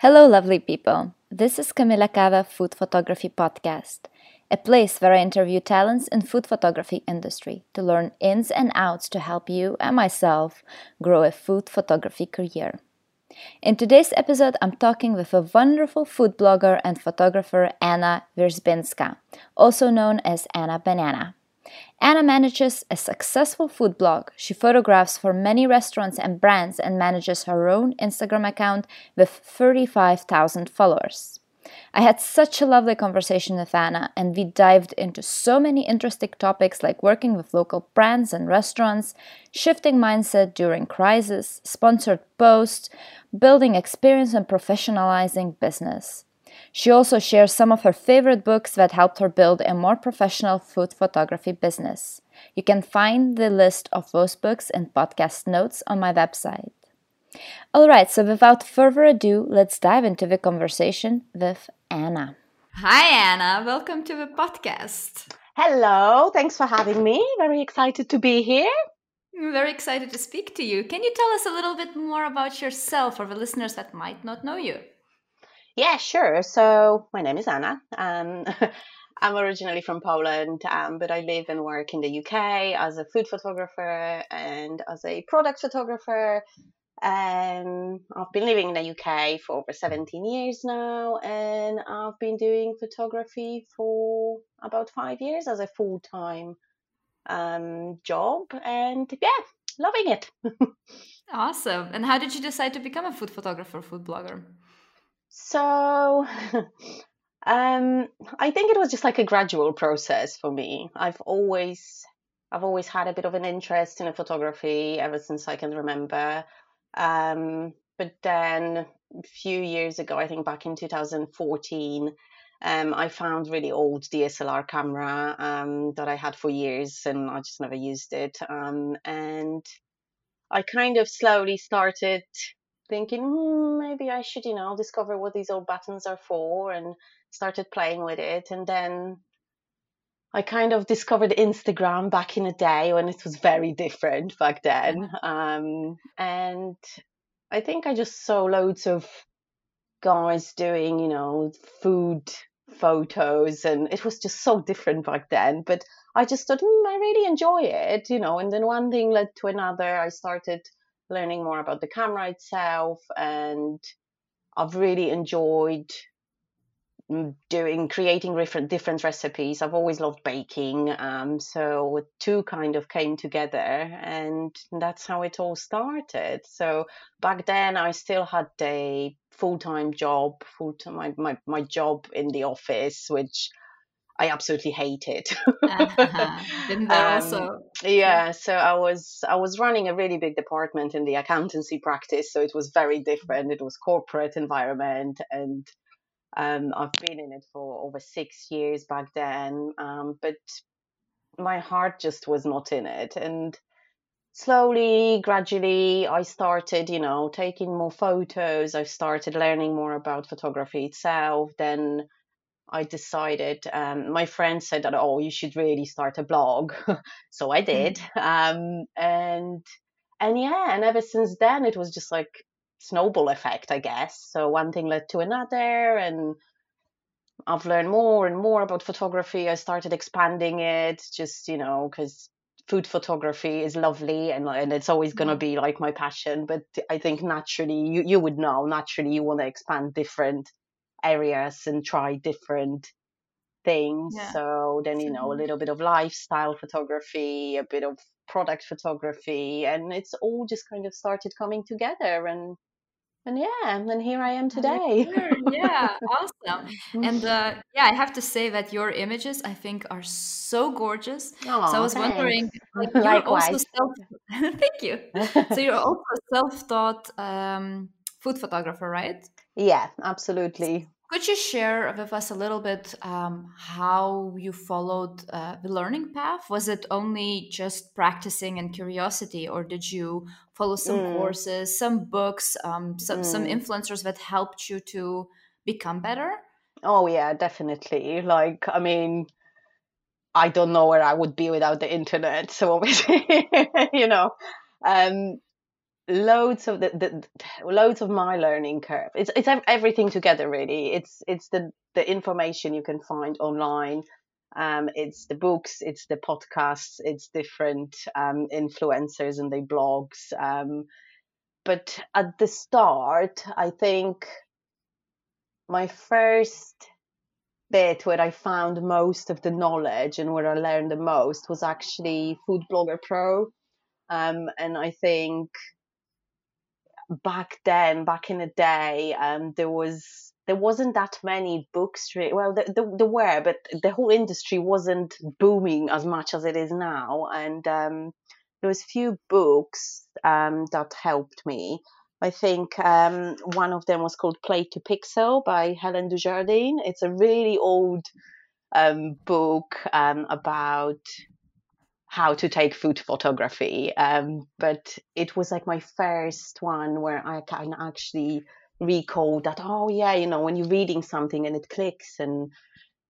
Hello, lovely people. This is Camila Cava Food Photography Podcast, a place where I interview talents in food photography industry to learn ins and outs to help you and myself grow a food photography career. In today's episode, I'm talking with a wonderful food blogger and photographer Anna Wierzbinska, also known as Anna Banana. Anna manages a successful food blog. She photographs for many restaurants and brands and manages her own Instagram account with 35,000 followers. I had such a lovely conversation with Anna, and we dived into so many interesting topics like working with local brands and restaurants, shifting mindset during crisis, sponsored posts, building experience, and professionalizing business. She also shares some of her favorite books that helped her build a more professional food photography business. You can find the list of those books and podcast notes on my website. Alright, so without further ado, let's dive into the conversation with Anna. Hi, Anna. Welcome to the podcast. Hello. Thanks for having me. Very excited to be here. I'm very excited to speak to you. Can you tell us a little bit more about yourself for the listeners that might not know you? Yeah, sure. So my name is Anna. Um, I'm originally from Poland, um, but I live and work in the UK as a food photographer and as a product photographer. And I've been living in the UK for over 17 years now, and I've been doing photography for about five years as a full time um, job. And yeah, loving it. awesome. And how did you decide to become a food photographer, food blogger? So, um, I think it was just like a gradual process for me. I've always, I've always had a bit of an interest in photography ever since I can remember. Um, but then a few years ago, I think back in 2014, um, I found really old DSLR camera um, that I had for years, and I just never used it. Um, and I kind of slowly started thinking hmm, maybe I should, you know, discover what these old buttons are for and started playing with it. And then I kind of discovered Instagram back in the day when it was very different back then. Um, and I think I just saw loads of guys doing, you know, food photos and it was just so different back then. But I just thought, mm, I really enjoy it, you know, and then one thing led to another. I started learning more about the camera itself and I've really enjoyed mm, doing creating different different recipes. I've always loved baking um, so two kind of came together and that's how it all started. So back then i still had a full-time job full time my, my, my job in the office which I absolutely hated. uh-huh. Been there um, also. Yeah, so I was I was running a really big department in the accountancy practice, so it was very different. It was corporate environment, and um, I've been in it for over six years back then. Um, but my heart just was not in it, and slowly, gradually, I started, you know, taking more photos. I started learning more about photography itself. Then I decided, um, my friend said that, oh, you should really start a blog. so I did. Mm. Um, and, and yeah, and ever since then, it was just like snowball effect, I guess. So one thing led to another and I've learned more and more about photography. I started expanding it just, you know, because food photography is lovely and, and it's always going to mm-hmm. be like my passion. But I think naturally, you, you would know, naturally, you want to expand different areas and try different things. Yeah. So then, you know, a little bit of lifestyle photography, a bit of product photography, and it's all just kind of started coming together. And and yeah, and then here I am today. yeah, awesome. And uh, yeah, I have to say that your images, I think, are so gorgeous. Oh, so I was thanks. wondering, like, you're Likewise. also self. Thank you. so you're also self-taught um, food photographer, right? Yeah, absolutely. Could you share with us a little bit um, how you followed uh, the learning path? Was it only just practicing and curiosity, or did you follow some mm. courses, some books, um, some, mm. some influencers that helped you to become better? Oh, yeah, definitely. Like, I mean, I don't know where I would be without the internet. So, obviously, you know, um, loads of the, the loads of my learning curve. It's it's everything together really. It's it's the the information you can find online. Um, it's the books, it's the podcasts, it's different um, influencers and their blogs. Um, but at the start, I think my first bit where I found most of the knowledge and where I learned the most was actually Food Blogger Pro. Um, and I think back then, back in the day, um, there was there wasn't that many books. Well, there, there, there, were, but the whole industry wasn't booming as much as it is now. And um, there was few books um, that helped me. I think um, one of them was called Plate to Pixel by Helen Dujardin. It's a really old um, book um, about how to take food photography. Um, but it was like my first one where I can actually recall that, oh, yeah, you know, when you're reading something and it clicks and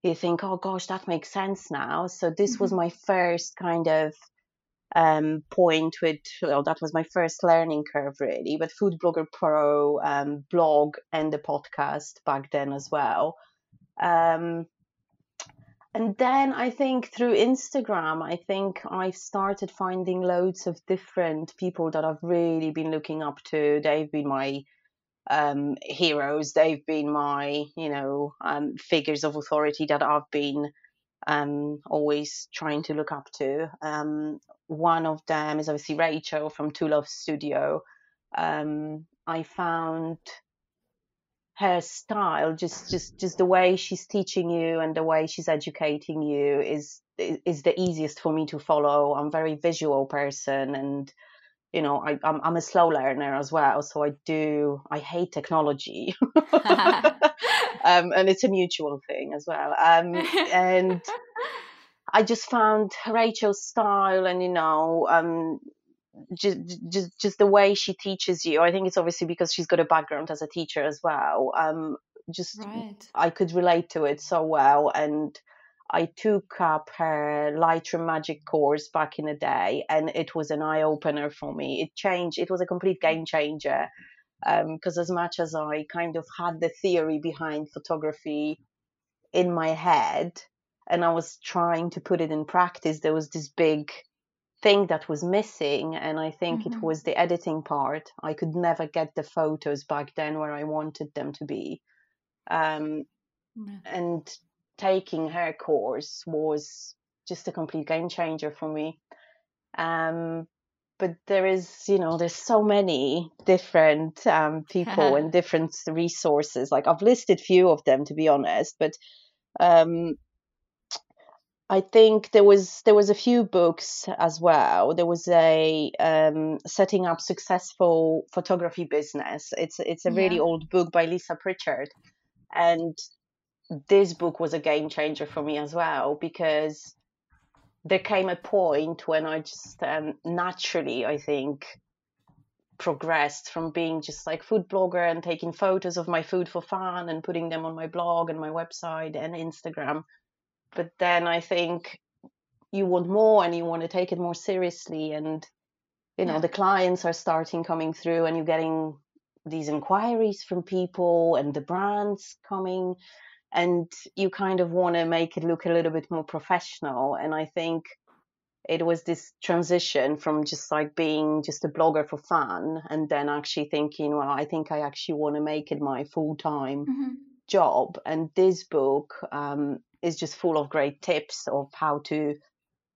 you think, oh gosh, that makes sense now. So this mm-hmm. was my first kind of um, point with, well, that was my first learning curve really, with Food Blogger Pro um, blog and the podcast back then as well. Um, and then I think through Instagram, I think I've started finding loads of different people that I've really been looking up to. They've been my um, heroes. They've been my, you know, um, figures of authority that I've been um, always trying to look up to. Um, one of them is obviously Rachel from Two Love Studio. Um, I found her style just just just the way she's teaching you and the way she's educating you is is the easiest for me to follow. I'm a very visual person and you know I, I'm, I'm a slow learner as well so i do i hate technology. Um, and it's a mutual thing as well. Um, and i just found rachel's style and you know um, just just just the way she teaches you i think it's obviously because she's got a background as a teacher as well um just right. i could relate to it so well and i took up her lightroom magic course back in the day and it was an eye-opener for me it changed it was a complete game changer because um, as much as i kind of had the theory behind photography in my head and i was trying to put it in practice there was this big thing that was missing and i think mm-hmm. it was the editing part. I could never get the photos back then where i wanted them to be. Um, and taking her course was just a complete game changer for me. Um, but there is you know there's so many different um, people and different resources. Like i've listed few of them to be honest but um, I think there was there was a few books as well. There was a um, setting up successful photography business. It's it's a really yeah. old book by Lisa Pritchard, and this book was a game changer for me as well because there came a point when I just um, naturally I think progressed from being just like food blogger and taking photos of my food for fun and putting them on my blog and my website and Instagram but then I think you want more and you want to take it more seriously and you know yeah. the clients are starting coming through and you're getting these inquiries from people and the brands coming and you kind of want to make it look a little bit more professional and i think it was this transition from just like being just a blogger for fun and then actually thinking well i think i actually want to make it my full-time mm-hmm. job and this book um, is just full of great tips of how to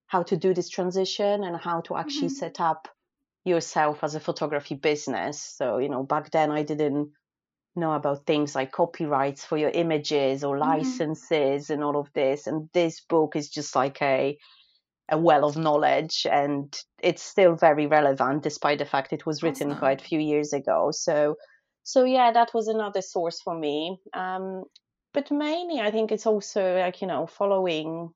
how to do this transition and how to actually mm-hmm. set up yourself as a photography business. So, you know, back then I didn't know about things like copyrights for your images or mm-hmm. licenses mm-hmm. and all of this. And this book is just like a a well of knowledge and it's still very relevant despite the fact it was written awesome. quite a few years ago. So so yeah, that was another source for me. Um, but mainly I think it's also like you know following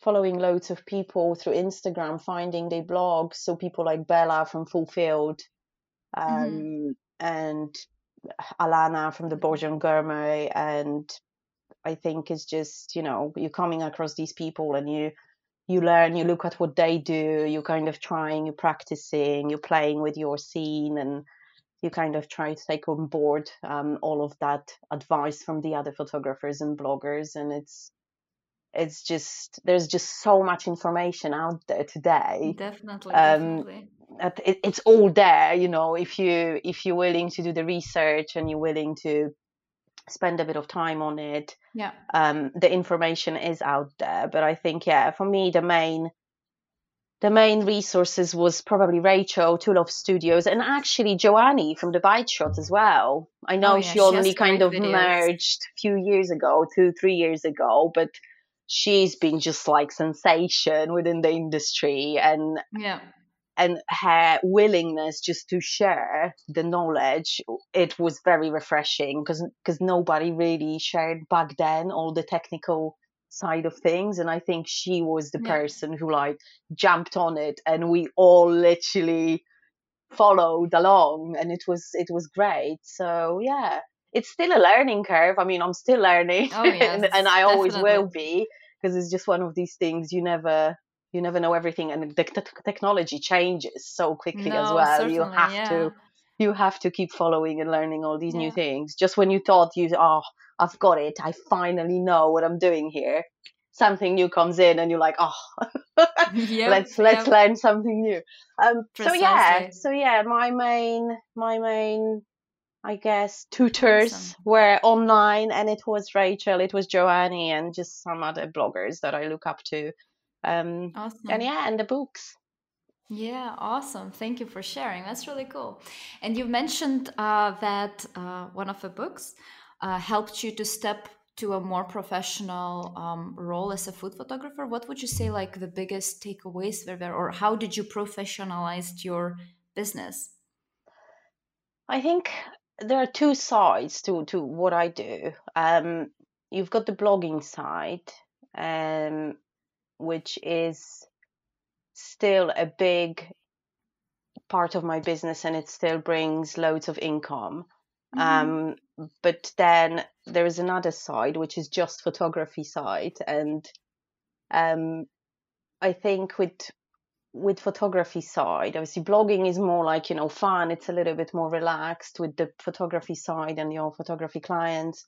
following loads of people through Instagram, finding their blogs. So people like Bella from Fulfilled, mm-hmm. um, mm-hmm. and Alana from the Bojon Gourmet, and I think it's just you know you're coming across these people and you you learn, you look at what they do, you're kind of trying, you're practicing, you're playing with your scene, and you kind of try to take on board um, all of that advice from the other photographers and bloggers, and it's it's just there's just so much information out there today. Definitely, um, definitely. It, it's all there, you know. If you if you're willing to do the research and you're willing to spend a bit of time on it. Yeah. Um, the information is out there, but I think yeah, for me the main the main resources was probably Rachel, Two Love Studios, and actually Joanie from the Bite Shot as well. I know oh, yeah. she only kind of videos. merged a few years ago, two, three years ago, but she's been just like sensation within the industry and yeah and her willingness just to share the knowledge it was very refreshing because because nobody really shared back then all the technical side of things and i think she was the yeah. person who like jumped on it and we all literally followed along and it was it was great. So yeah it's still a learning curve. I mean i'm still learning oh, yes, and, and i always will be because it's just one of these things you never you never know everything and the t- technology changes so quickly no, as well. You have yeah. to you have to keep following and learning all these yeah. new things just when you thought you oh i've got it i finally know what i'm doing here something new comes in and you're like oh yep, let's let's yep. learn something new um so yeah so yeah my main my main I guess tutors awesome. were online and it was Rachel, it was Joanie and just some other bloggers that I look up to um, awesome. And yeah, and the books. Yeah, awesome. Thank you for sharing. That's really cool. And you mentioned uh, that uh, one of the books uh, helped you to step to a more professional um, role as a food photographer. What would you say, like the biggest takeaways were there, or how did you professionalize your business? I think there are two sides to to what I do. Um, you've got the blogging side, um, which is still a big part of my business and it still brings loads of income. Mm-hmm. Um, but then there is another side, which is just photography side. And um, I think with with photography side, obviously blogging is more like, you know, fun. It's a little bit more relaxed with the photography side and your photography clients.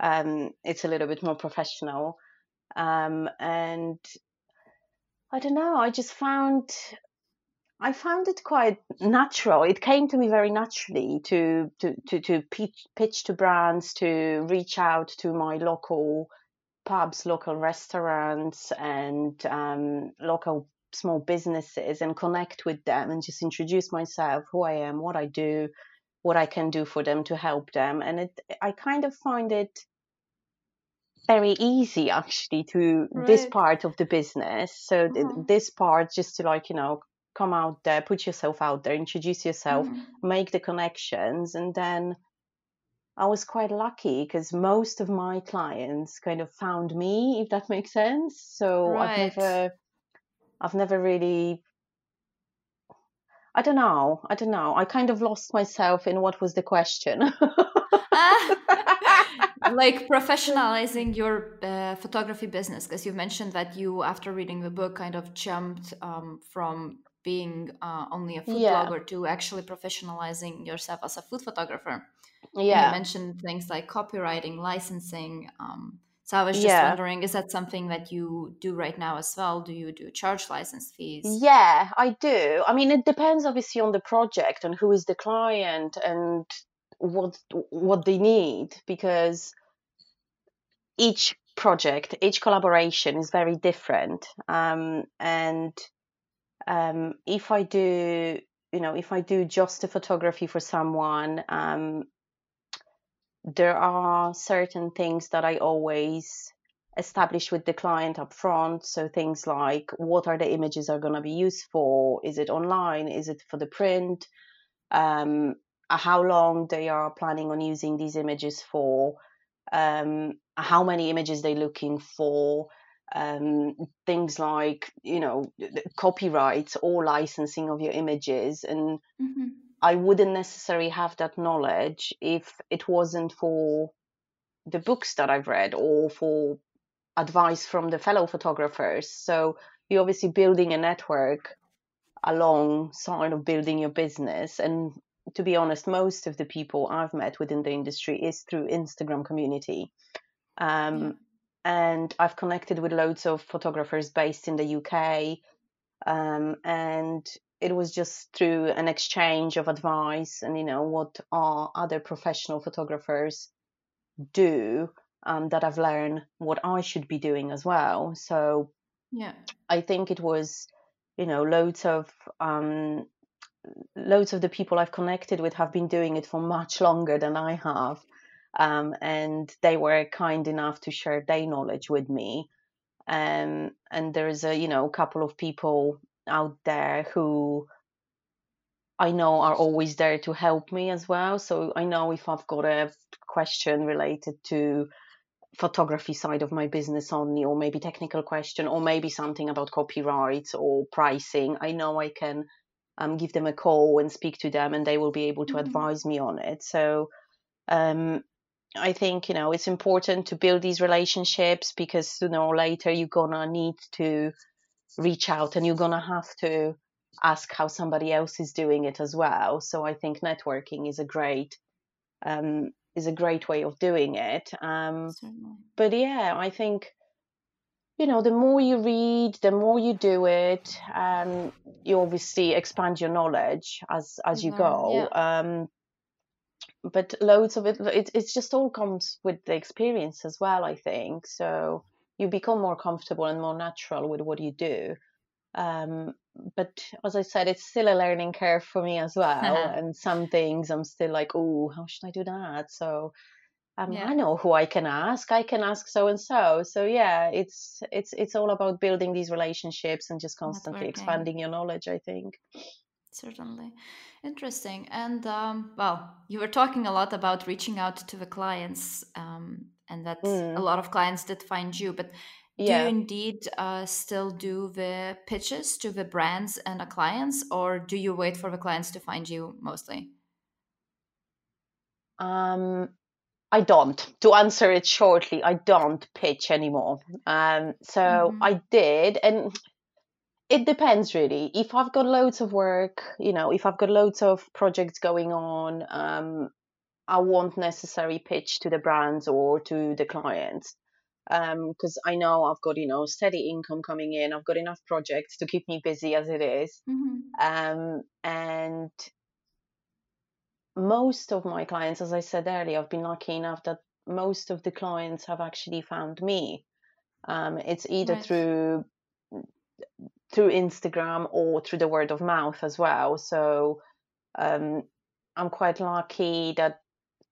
Um, it's a little bit more professional. Um, and I don't know, I just found I found it quite natural. It came to me very naturally to to to, to pitch, pitch to brands, to reach out to my local pubs, local restaurants, and um, local small businesses, and connect with them, and just introduce myself, who I am, what I do, what I can do for them to help them. And it, I kind of find it very easy actually to right. this part of the business. So uh-huh. this part, just to like you know come out there, put yourself out there, introduce yourself, mm-hmm. make the connections, and then I was quite lucky because most of my clients kind of found me, if that makes sense. So right. I've never, I've never really. I don't know. I don't know. I kind of lost myself in what was the question. like professionalizing your uh, photography business because you mentioned that you after reading the book kind of jumped um, from being uh, only a food yeah. blogger to actually professionalizing yourself as a food photographer. Yeah and you mentioned things like copywriting licensing um, so i was just yeah. wondering is that something that you do right now as well? Do you do charge license fees? Yeah i do. I mean it depends obviously on the project and who is the client and what what they need because each project, each collaboration is very different. Um, and um, if I do, you know, if I do just a photography for someone, um, there are certain things that I always establish with the client up front. So things like what are the images are going to be used for? Is it online? Is it for the print? Um, how long they are planning on using these images for? Um, how many images they're looking for, um, things like you know copyrights or licensing of your images, and mm-hmm. I wouldn't necessarily have that knowledge if it wasn't for the books that I've read or for advice from the fellow photographers. So you're obviously building a network alongside of building your business and to be honest most of the people i've met within the industry is through instagram community um, yeah. and i've connected with loads of photographers based in the uk um, and it was just through an exchange of advice and you know what are other professional photographers do um, that I've learned what I should be doing as well. So yeah, I think it was you know loads of um, loads of the people I've connected with have been doing it for much longer than I have. Um, and they were kind enough to share their knowledge with me. Um, and there's a you know couple of people out there who I know are always there to help me as well. So I know if I've got a question related to photography side of my business only, or maybe technical question, or maybe something about copyright or pricing, I know I can um, give them a call and speak to them, and they will be able to mm-hmm. advise me on it. So um, I think you know it's important to build these relationships because sooner or later you're gonna need to reach out and you're to have to ask how somebody else is doing it as well so i think networking is a great um, is a great way of doing it um, but yeah i think you know the more you read the more you do it um, you obviously expand your knowledge as as you go yeah. um, but loads of it, it it just all comes with the experience as well i think so you become more comfortable and more natural with what you do. Um, but as I said, it's still a learning curve for me as well. and some things I'm still like, oh, how should I do that? So um, yeah. I know who I can ask. I can ask so and so. So yeah, it's it's it's all about building these relationships and just constantly expanding your knowledge. I think. Certainly, interesting. And um, well, you were talking a lot about reaching out to the clients. Um, and that mm. a lot of clients did find you but do yeah. you indeed uh, still do the pitches to the brands and the clients or do you wait for the clients to find you mostly um i don't to answer it shortly i don't pitch anymore um so mm-hmm. i did and it depends really if i've got loads of work you know if i've got loads of projects going on um I won't necessarily pitch to the brands or to the clients because um, I know I've got you know steady income coming in. I've got enough projects to keep me busy as it is. Mm-hmm. Um, and most of my clients, as I said earlier, I've been lucky enough that most of the clients have actually found me. Um, it's either through through Instagram or through the word of mouth as well. So um, I'm quite lucky that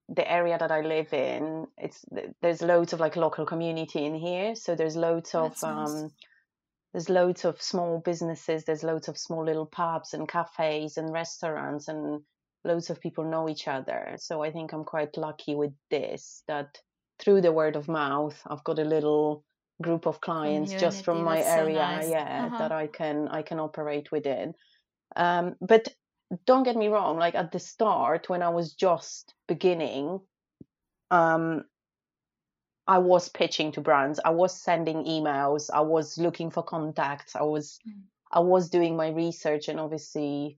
the area that I live in, it's there's loads of like local community in here. So there's loads of nice. um, there's loads of small businesses. There's loads of small little pubs and cafes and restaurants, and loads of people know each other. So I think I'm quite lucky with this that through the word of mouth, I've got a little group of clients Community, just from my area, so nice. yeah, uh-huh. that I can I can operate within. Um, but don't get me wrong, like at the start when I was just beginning, um, I was pitching to brands. I was sending emails. I was looking for contacts. I was mm. I was doing my research and obviously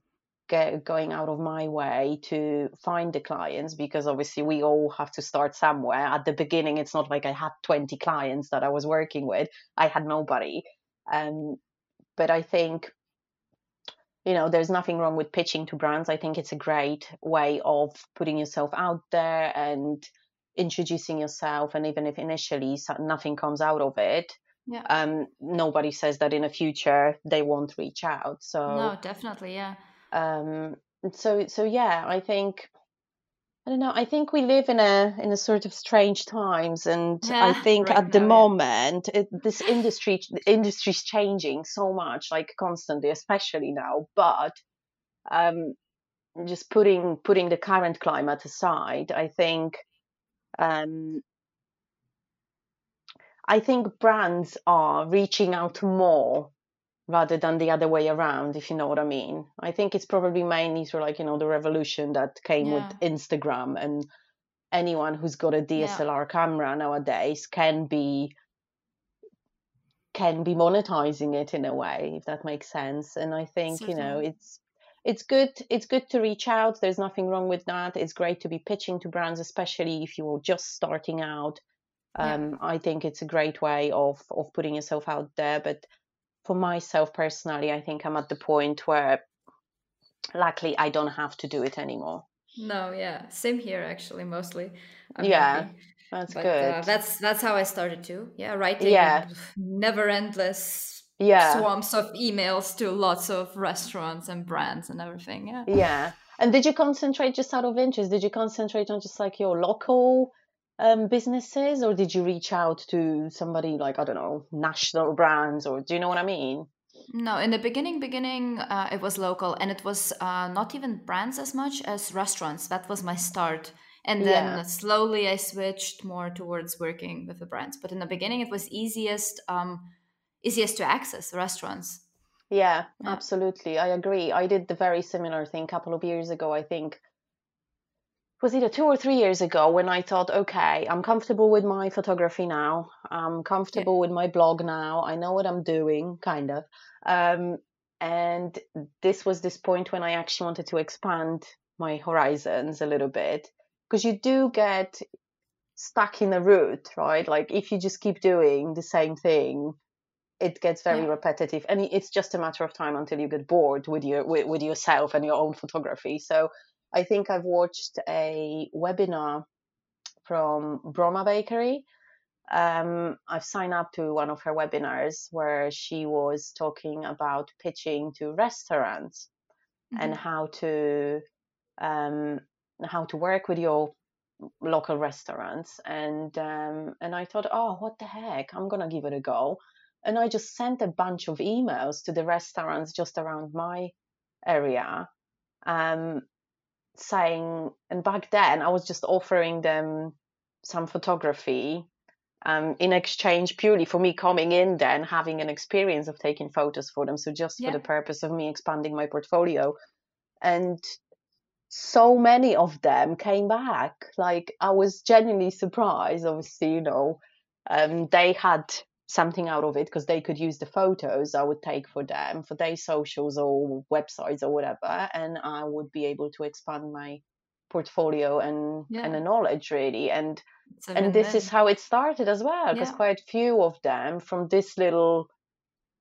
get, going out of my way to find the clients because obviously we all have to start somewhere. At the beginning, it's not like I had 20 clients that I was working with. I had nobody. Um, but I think you know there's nothing wrong with pitching to brands i think it's a great way of putting yourself out there and introducing yourself and even if initially nothing comes out of it yeah. um nobody says that in the future they won't reach out so no definitely yeah um so so yeah i think I don't know. I think we live in a in a sort of strange times, and yeah, I think right at the moment it, this industry industry's changing so much, like constantly, especially now. But um, just putting putting the current climate aside, I think um, I think brands are reaching out more rather than the other way around, if you know what I mean. I think it's probably mainly sort of like, you know, the revolution that came yeah. with Instagram and anyone who's got a DSLR yeah. camera nowadays can be can be monetizing it in a way if that makes sense and i think Certainly. you know it's it's good it's good to reach out there's nothing wrong with that it's great to be pitching to brands especially if you're just starting out um, yeah. i think it's a great way of of putting yourself out there but for myself personally i think i'm at the point where luckily i don't have to do it anymore. No yeah same here actually mostly. I'm yeah happy. that's but, good. uh, that's that's how i started too. Yeah writing yeah. never endless yeah. swarms of emails to lots of restaurants and brands and everything yeah. Yeah. And did you concentrate just out of interest did you concentrate on just like your local um, businesses or did you reach out to somebody like i don't know national brands or do you know what i mean no in the beginning beginning uh, it was local and it was uh, not even brands as much as restaurants that was my start and then yeah. slowly i switched more towards working with the brands but in the beginning it was easiest um, easiest to access restaurants. Yeah, yeah, absolutely. I agree. I did the very similar thing a couple of years ago, I think. Was either two or three years ago when I thought, okay, I'm comfortable with my photography now. I'm comfortable yeah. with my blog now. I know what I'm doing, kind of. Um, and this was this point when I actually wanted to expand my horizons a little bit because you do get stuck in a route, right? Like if you just keep doing the same thing it gets very yeah. repetitive and it's just a matter of time until you get bored with your with, with yourself and your own photography so i think i've watched a webinar from broma bakery. Um, I've signed up to one of her webinars where she was talking about pitching to restaurants mm-hmm. and how to um, how to work with your local restaurants. And um, and I thought oh what the heck? I'm gonna give it a go. And I just sent a bunch of emails to the restaurants just around my area, um, saying, and back then I was just offering them some photography um, in exchange purely for me coming in then having an experience of taking photos for them. So just yeah. for the purpose of me expanding my portfolio. And so many of them came back. Like I was genuinely surprised. Obviously, you know, um, they had something out of it because they could use the photos I would take for them for their socials or websites or whatever, and I would be able to expand my portfolio and yeah. and the knowledge really and and this is how it started as well because yeah. quite few of them from this little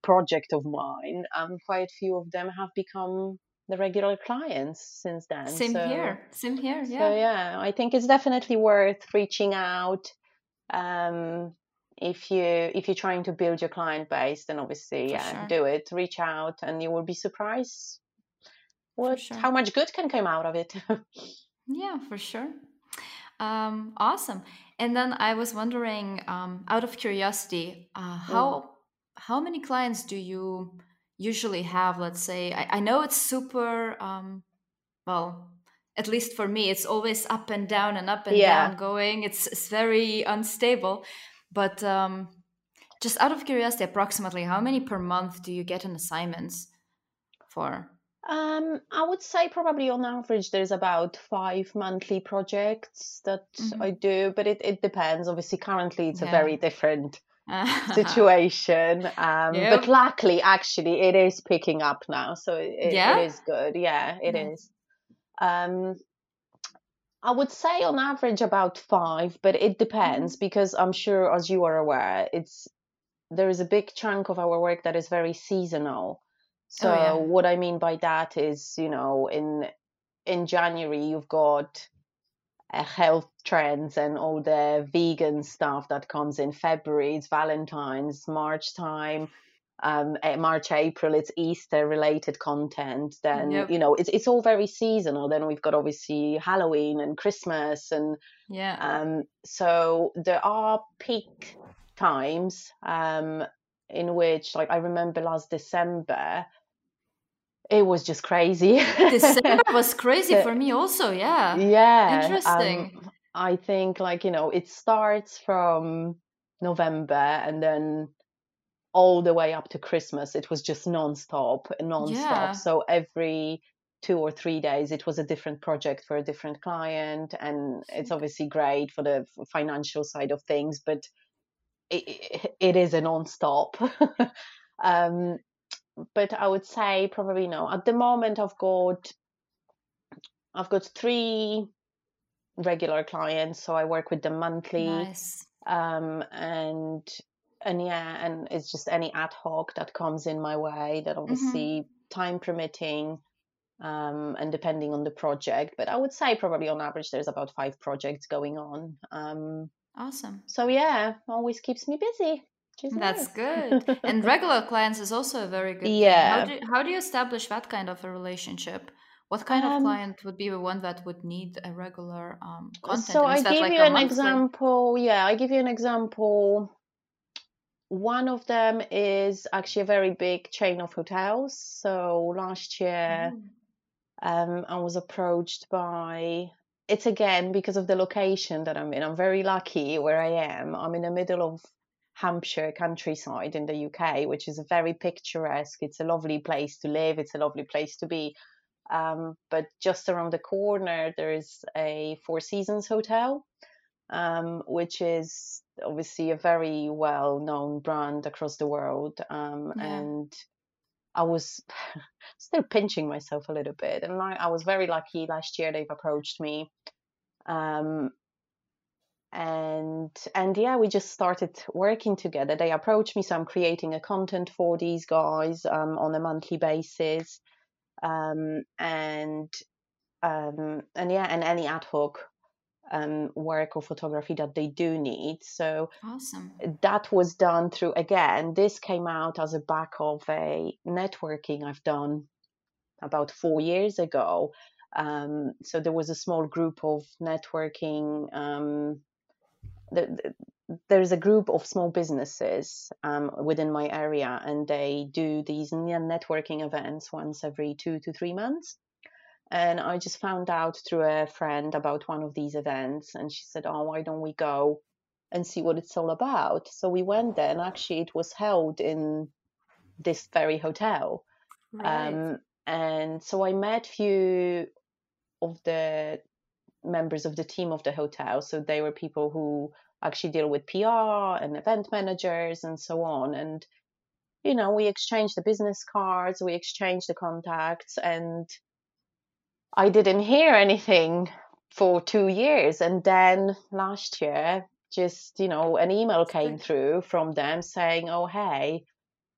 project of mine um quite few of them have become the regular clients since then same so, here same here yeah so yeah i think it's definitely worth reaching out um if you if you're trying to build your client base then obviously yeah sure. do it reach out and you will be surprised what sure. how much good can come out of it yeah for sure um, awesome and then i was wondering um, out of curiosity uh, how mm. how many clients do you usually have let's say i, I know it's super um, well at least for me it's always up and down and up and yeah. down going it's, it's very unstable but um, just out of curiosity, approximately how many per month do you get on assignments for? Um, I would say probably on average there's about five monthly projects that mm-hmm. I do, but it, it depends. Obviously, currently it's yeah. a very different situation. Um, yep. But luckily, actually, it is picking up now, so it, yeah? it is good. Yeah, it yeah. is. Um, I would say on average about five, but it depends mm-hmm. because I'm sure, as you are aware, it's there is a big chunk of our work that is very seasonal. So oh, yeah. what I mean by that is, you know, in in January you've got uh, health trends and all the vegan stuff that comes in February. It's Valentine's, March time um, March, April, it's Easter related content. Then yep. you know it's it's all very seasonal. Then we've got obviously Halloween and Christmas, and yeah. Um, so there are peak times um, in which, like I remember last December, it was just crazy. December was crazy for me also. Yeah. Yeah. Interesting. Um, I think like you know it starts from November and then all the way up to Christmas. It was just nonstop, nonstop. Yeah. So every two or three days, it was a different project for a different client, and it's obviously great for the financial side of things, but it, it is a non-stop. um, but I would say probably no. At the moment, I've got I've got three regular clients, so I work with them monthly. Nice. Um, and and yeah, and it's just any ad hoc that comes in my way that mm-hmm. obviously mm-hmm. time permitting. Um, and depending on the project, but I would say probably on average there's about five projects going on. Um, awesome. So yeah, always keeps me busy. That's good. and regular clients is also a very good. Yeah. Thing. How do how do you establish that kind of a relationship? What kind um, of client would be the one that would need a regular um, content? So I give like you an monthly? example. Yeah, I give you an example. One of them is actually a very big chain of hotels. So last year, mm. um, I was approached by. It's again because of the location that I'm in. I'm very lucky where I am. I'm in the middle of Hampshire countryside in the UK, which is a very picturesque. It's a lovely place to live. It's a lovely place to be. Um, but just around the corner, there's a Four Seasons hotel, um, which is obviously a very well known brand across the world. Um, yeah. And I was still pinching myself a little bit. And I, I was very lucky last year, they've approached me. Um, and and yeah we just started working together they approached me so i'm creating a content for these guys um, on a monthly basis um, and um, and yeah and any ad hoc um, work or photography that they do need. So awesome. that was done through again this came out as a back of a networking i've done about four years ago. Um, so there was a small group of networking um, the, there's a group of small businesses um, within my area, and they do these networking events once every two to three months. And I just found out through a friend about one of these events, and she said, "Oh, why don't we go and see what it's all about?" So we went there, and actually, it was held in this very hotel. Right. Um, and so I met few of the members of the team of the hotel. So they were people who actually deal with PR and event managers and so on. And, you know, we exchanged the business cards, we exchanged the contacts, and I didn't hear anything for two years. And then last year, just, you know, an email came through from them saying, oh, hey,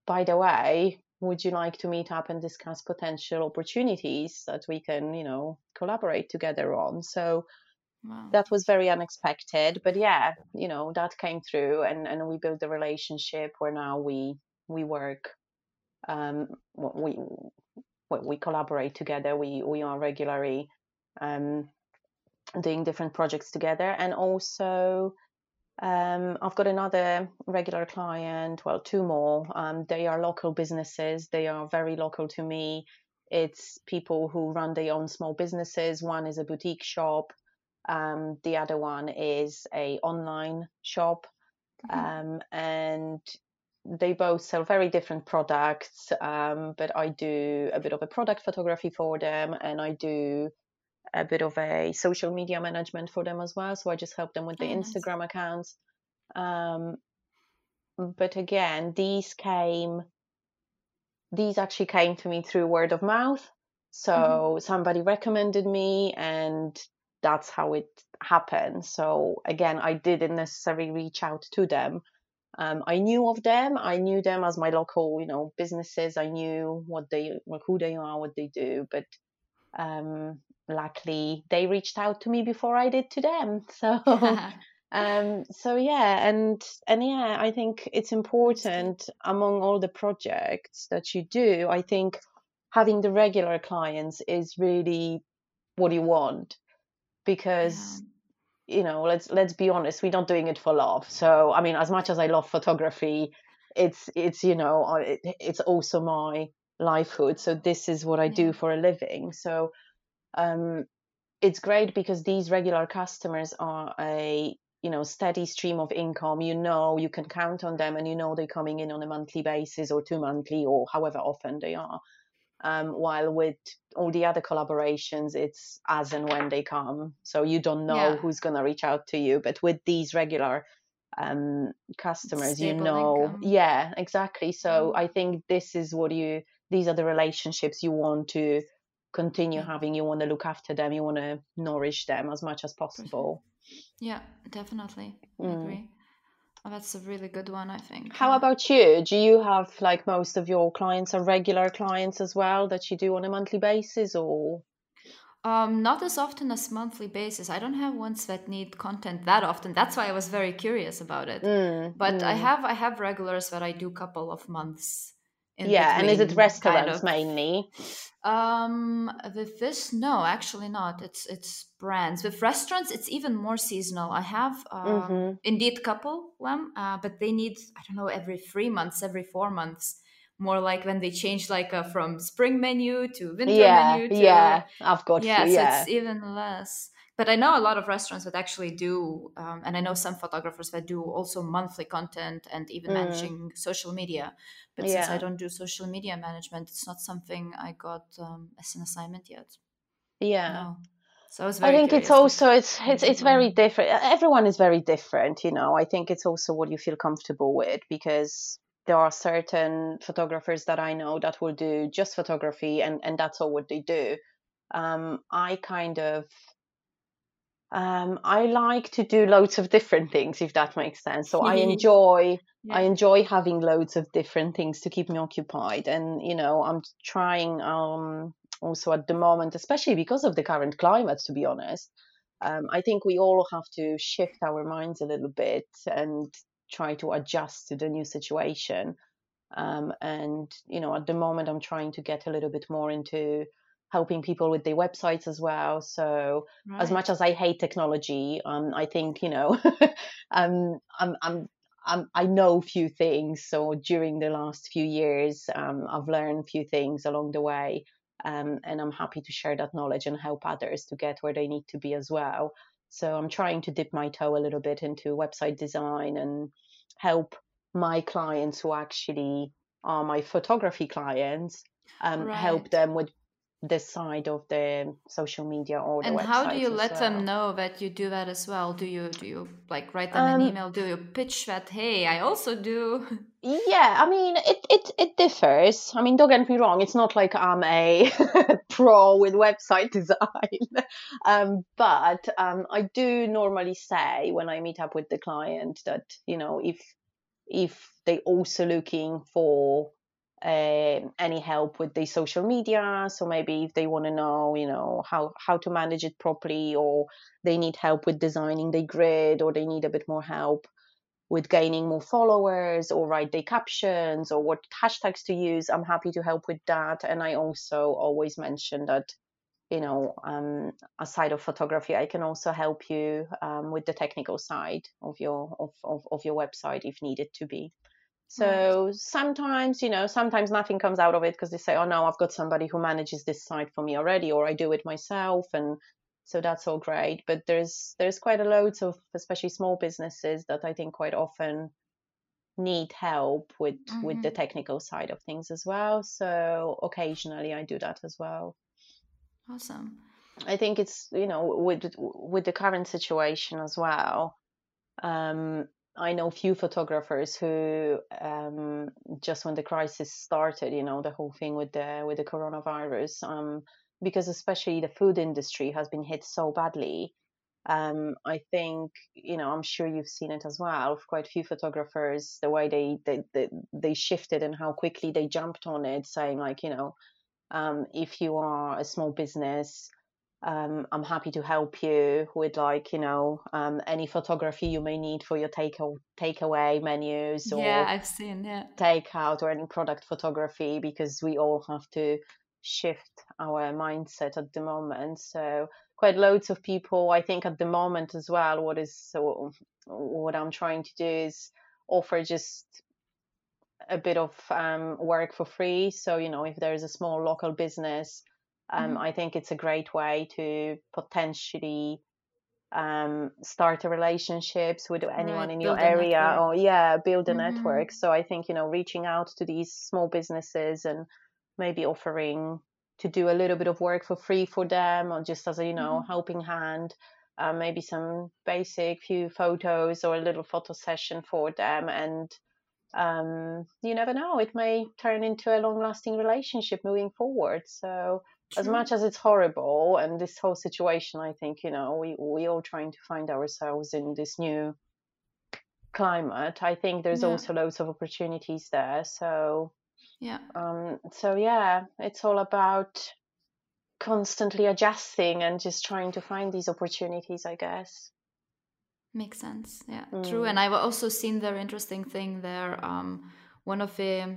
by the way, would you like to meet up and discuss potential opportunities that we can, you know, collaborate together on? So wow. that was very unexpected, but yeah, you know, that came through, and and we built a relationship where now we we work, um, we we collaborate together. We we are regularly um, doing different projects together, and also um, I've got another regular client, well, two more. Um, they are local businesses. They are very local to me. It's people who run their own small businesses. One is a boutique shop. Um, the other one is a online shop. Mm-hmm. Um, and they both sell very different products. Um, but I do a bit of a product photography for them, and I do a bit of a social media management for them as well. So I just help them with the oh, Instagram nice. accounts. Um, but again, these came, these actually came to me through word of mouth. So mm-hmm. somebody recommended me, and that's how it happened. So again, I didn't necessarily reach out to them. Um, I knew of them. I knew them as my local, you know, businesses. I knew what they, who they are, what they do. But um, luckily they reached out to me before I did to them. So um so yeah and and yeah I think it's important among all the projects that you do I think having the regular clients is really what you want because. You know let's let's be honest we're not doing it for love. So I mean as much as I love photography it's it's you know it, it's also my livelihood. So this is what I do for a living. So um, it's great because these regular customers are a you know steady stream of income. You know you can count on them and you know they're coming in on a monthly basis or two monthly or however often they are um, while with all the other collaborations it's as and when they come so you don't know yeah. who's going to reach out to you but with these regular um, customers you know income. yeah exactly so Mm. i think this is what you these are the relationships you want to continue having you want to look after them you want to nourish them as much as possible Yeah, definitely. I Mm. agree. Oh, that's a really good one, I think. how about you do you have like most of your clients are regular clients as well that you do on a monthly basis or Um, not as often as monthly basis. I don't have ones that need content that often. That's why I was very curious about it. Mm, But I mm. have I have regulars that I do couple of months. Yeah and is it restaurants kind of. mainly Um, with this, no, actually not. It's it's brands. With restaurants, it's even more seasonal. I have um, Mhm. indeed couple them, uh, but they need I don't know every three months, every four months. More like when they change like uh, from spring menu to winter yeah menu to yeah i've got yeah, you so yeah it's even less. But I know a lot of restaurants that actually do, um, and I know some photographers that do also monthly content and even Mm. managing social media. But since I don't do social media management, it's not something I got um, as an assignment yet. yeah No. So I was I think it's curious. to- also it's it's it's very different. Everyone is very different, you know. I think it's also what you feel comfortable with because there are certain photographers that I know that will do just photography and and that's all what they do. Um, I kind of um, I like to do loads of different things, if that makes sense. So I enjoy I enjoy having loads of different things to keep me occupied, and you know I'm trying um, also at the moment, especially because of the current climate. To be honest, um, I think we all have to shift our minds a little bit and try to adjust to the new situation. Um, and you know, at the moment, I'm trying to get a little bit more into helping people with their websites as well. So as much as I hate technology, um, I think you know, um, I'm, I'm, I'm, I know a few things. So during the last few years, um, I've learned a few things along the way, um, and I'm happy to share that knowledge and help others to get where they need to be as well. So I'm trying to dip my toe a little bit into website design and help my clients who actually are my photography clients um, help them with this side of the social media or the And how do you let them know that you do that as well? Do you do you like write them an Um, email? Do you pitch that? Hey, I also do. yeah, I mean, it, it, it differs. I mean, don't get me wrong, it's not like I'm a pro with website design. Um, but um, I do normally say when I meet up with the client that, you know, if if they also looking for uh, any help with the social media. So maybe if they want to know you know how how to manage it properly or they need help with designing the grid or they need a bit more help with gaining more followers or write their captions or what hashtags to use i'm happy to help with that. And i also always mention that you know um, aside of photography i can also help you um, with the technical side of your of, of, of your website if needed to be Right. so sometimes you know sometimes nothing comes out of it because they say oh no i've got somebody who manages this site for me already or i do it myself and so that's all great but there's there's quite a loads of especially small businesses that i think quite often need help with with the Mhm. technical side of things as well so occasionally i do that as well Awesome. I think it's you know with with the current situation as well. Um, I know few photographers who um, just when the crisis started, you know, the whole thing with the with the coronavirus, um, because especially the food industry has been hit so badly. Um, I think you know I'm sure you've seen it as well. Quite a few photographers, the way they they they, they shifted and how quickly they jumped on it, saying like you know um, if you are a small business um, I'm happy to help you with like you know um, any photography you may need for your take takeaway menus Yeah, or I've seen. Yeah. takeout or any product photography because we all have to shift our mindset at the moment. So quite loads of people, I think, at the moment as well. What is what I'm trying to do is offer just a bit of um, work for free. So you know if there is a small local business um, Mhm. I think it's a great way to potentially um, start a relationships with anyone Right. in your area or yeah build a Mhm. network so i think you know reaching out to these small businesses and maybe offering to do a little bit of work for free for them or just as a you know Mhm. helping hand uh, maybe some basic few photos or a little photo session for them and um, you never know it may turn into a long lasting relationship moving forward so True. as much as it's horrible and this whole situation i think you know we we all trying to find ourselves in this new climate i think there's yeah. also loads of opportunities there so yeah um so yeah it's all about constantly adjusting and just trying to find these opportunities i guess makes sense yeah mm. true and i've also seen very interesting thing there um one of the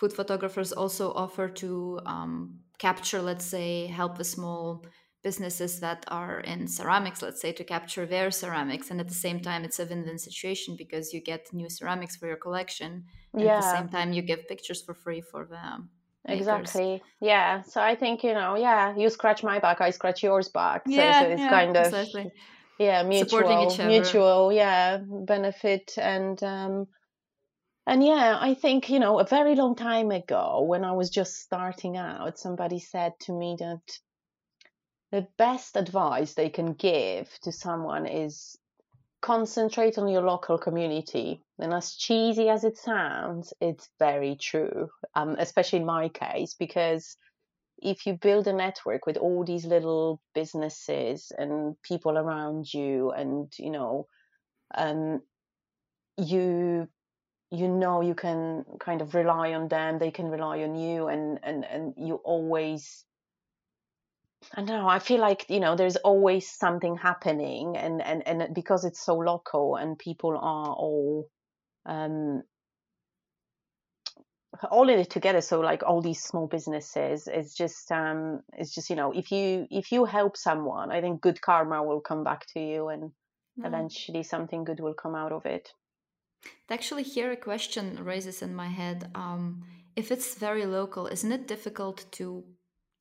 food photographers also offer to um, capture let's say help the small businesses that are in ceramics, let's say, to capture their ceramics. And at the same time, it's a win win situation because you get new ceramics for your collection. Yeah. At the same time, you give pictures for free for them. Exactly. Yeah. So I think, you know, yeah, you scratch my back, I scratch yours back. So, yeah, so it's yeah, kind of. Exactly. Yeah, mutual, mutual, yeah, benefit and um, and yeah, I think, you know, a very long time ago when I was just starting out, somebody said to me that the best advice they can give to someone is concentrate on your local community. And as cheesy as it sounds, it's very true, um, especially in my case, because if you build a network with all these little businesses and people around you, and you know, um, you you know you can kind of rely on them, they can rely on you, and and and you always I don't know. I feel like you know, there's always something happening, and and and because it's so local and people are all um all in it together. So like all these small businesses, it's just um it's just you know, if you if you help someone, I think good karma will come back to you, and mm. eventually something good will come out of it. Actually, here a question raises in my head. Um, if it's very local, isn't it difficult to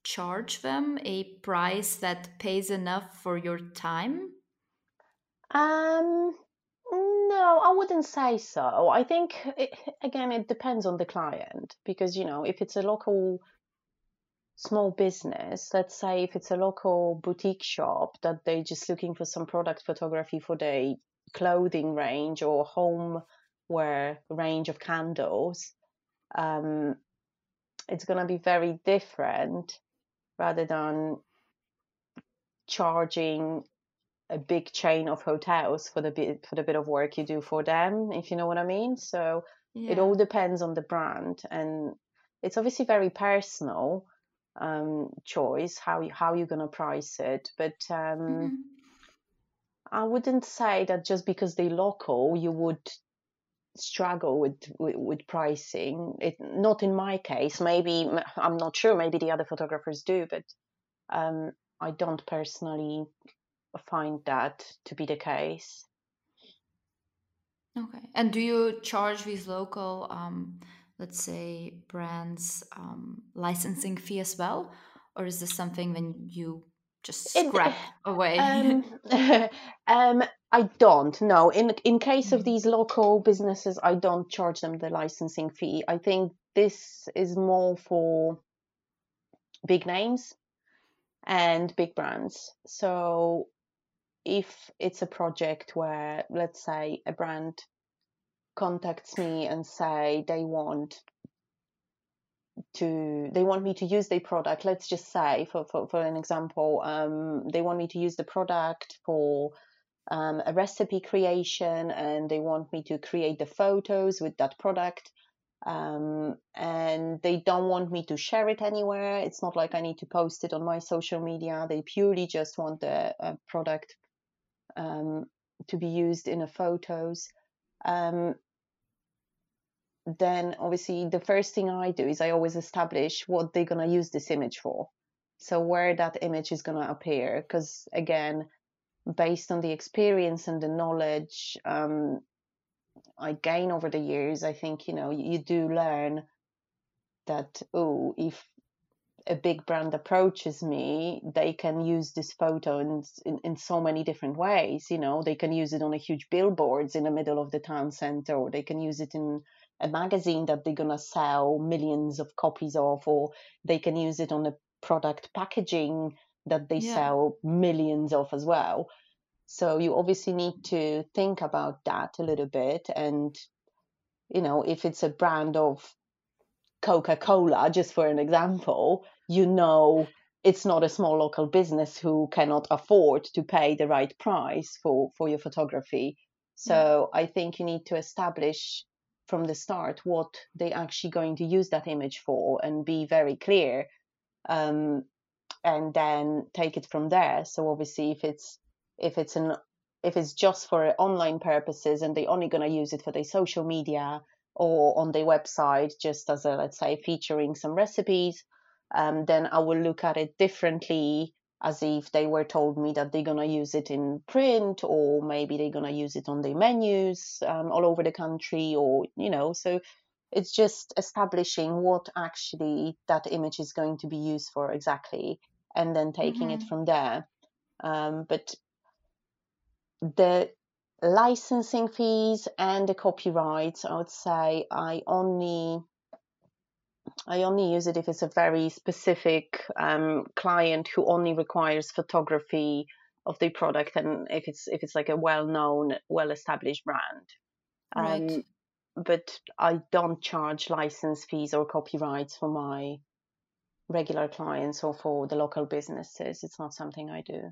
charge them a price that pays enough for your time? Um, no, I wouldn't say so. I think it, again, it depends on the client because you know if it's a local small business, let's say if it's a local boutique shop that they're just looking for some product photography for their clothing range or homeware range of candles, um, it's going to be very different rather than charging a big chain of hotels for the bit for the bit of work you do for them if you know what i mean so yeah. it all depends on the brand and it's obviously very personal um, choice how you, how you're going to price it but um, mm-hmm. I wouldn't say that just because they're local you would struggle with, with, with pricing. It not in my case. Maybe I'm not sure. Maybe the other photographers do, but um, I don't personally find that to be the case. Okay. And do you charge these local, um, let's say, brands um, licensing fee as well, or is this something when you just scrap it, away? Um, um, I don't. No. In in case of mm. these local businesses, I don't charge them the licensing fee. I think this is more for big names and big brands. So if it's a project where let's say a brand contacts me and say they want to they want me to use their product. Let's just say for for, for an example um, they want me to use the product for um, a recipe creation and they want me to create the photos with that product um, and they don't want me to share it anywhere. It's not like i need to post it on my social media. They purely just want the uh, product um, to be used in the photos. Um, then obviously the first thing I do is I always establish what they're going to use this image for. So where that image is going to appear, because again, based on the experience and the knowledge um, I gain over the years, I think you know you do learn that oh, if a big brand approaches me, they can use this photo in, in, in so many different ways. You know, they can use it on a huge billboards in the middle of the town center, or they can use it in a magazine that they're going to sell millions of copies of, or they can use it on a product packaging that they yeah. sell millions of as well. So you obviously need to think about that a little bit. And, you know, if it's a brand of Coca Cola, just for an example, you know it's not a small local business who cannot afford to pay the right price for, for your photography. So I think you need to establish from the start what they're actually going to use that image for and be very clear um, and then take it from there. So obviously if it's if it's an if it's just for online purposes and they're only going to use it for their social media or on their website just as a let's say featuring some recipes um, then i will look at it differently as if they were told me that they're going to use it in print or maybe they're going to use it on their menus um, all over the country or you know so it's just establishing what actually that image is going to be used for exactly and then taking mm-hmm. it from there um, but the licensing fees and the copyrights i would say i only I only use it if it's a very specific um, client who only requires photography of the product, and if it's if it's like a well-known, well-established brand. Right. Um, but I don't charge license fees or copyrights for my regular clients or for the local businesses. It's not something I do.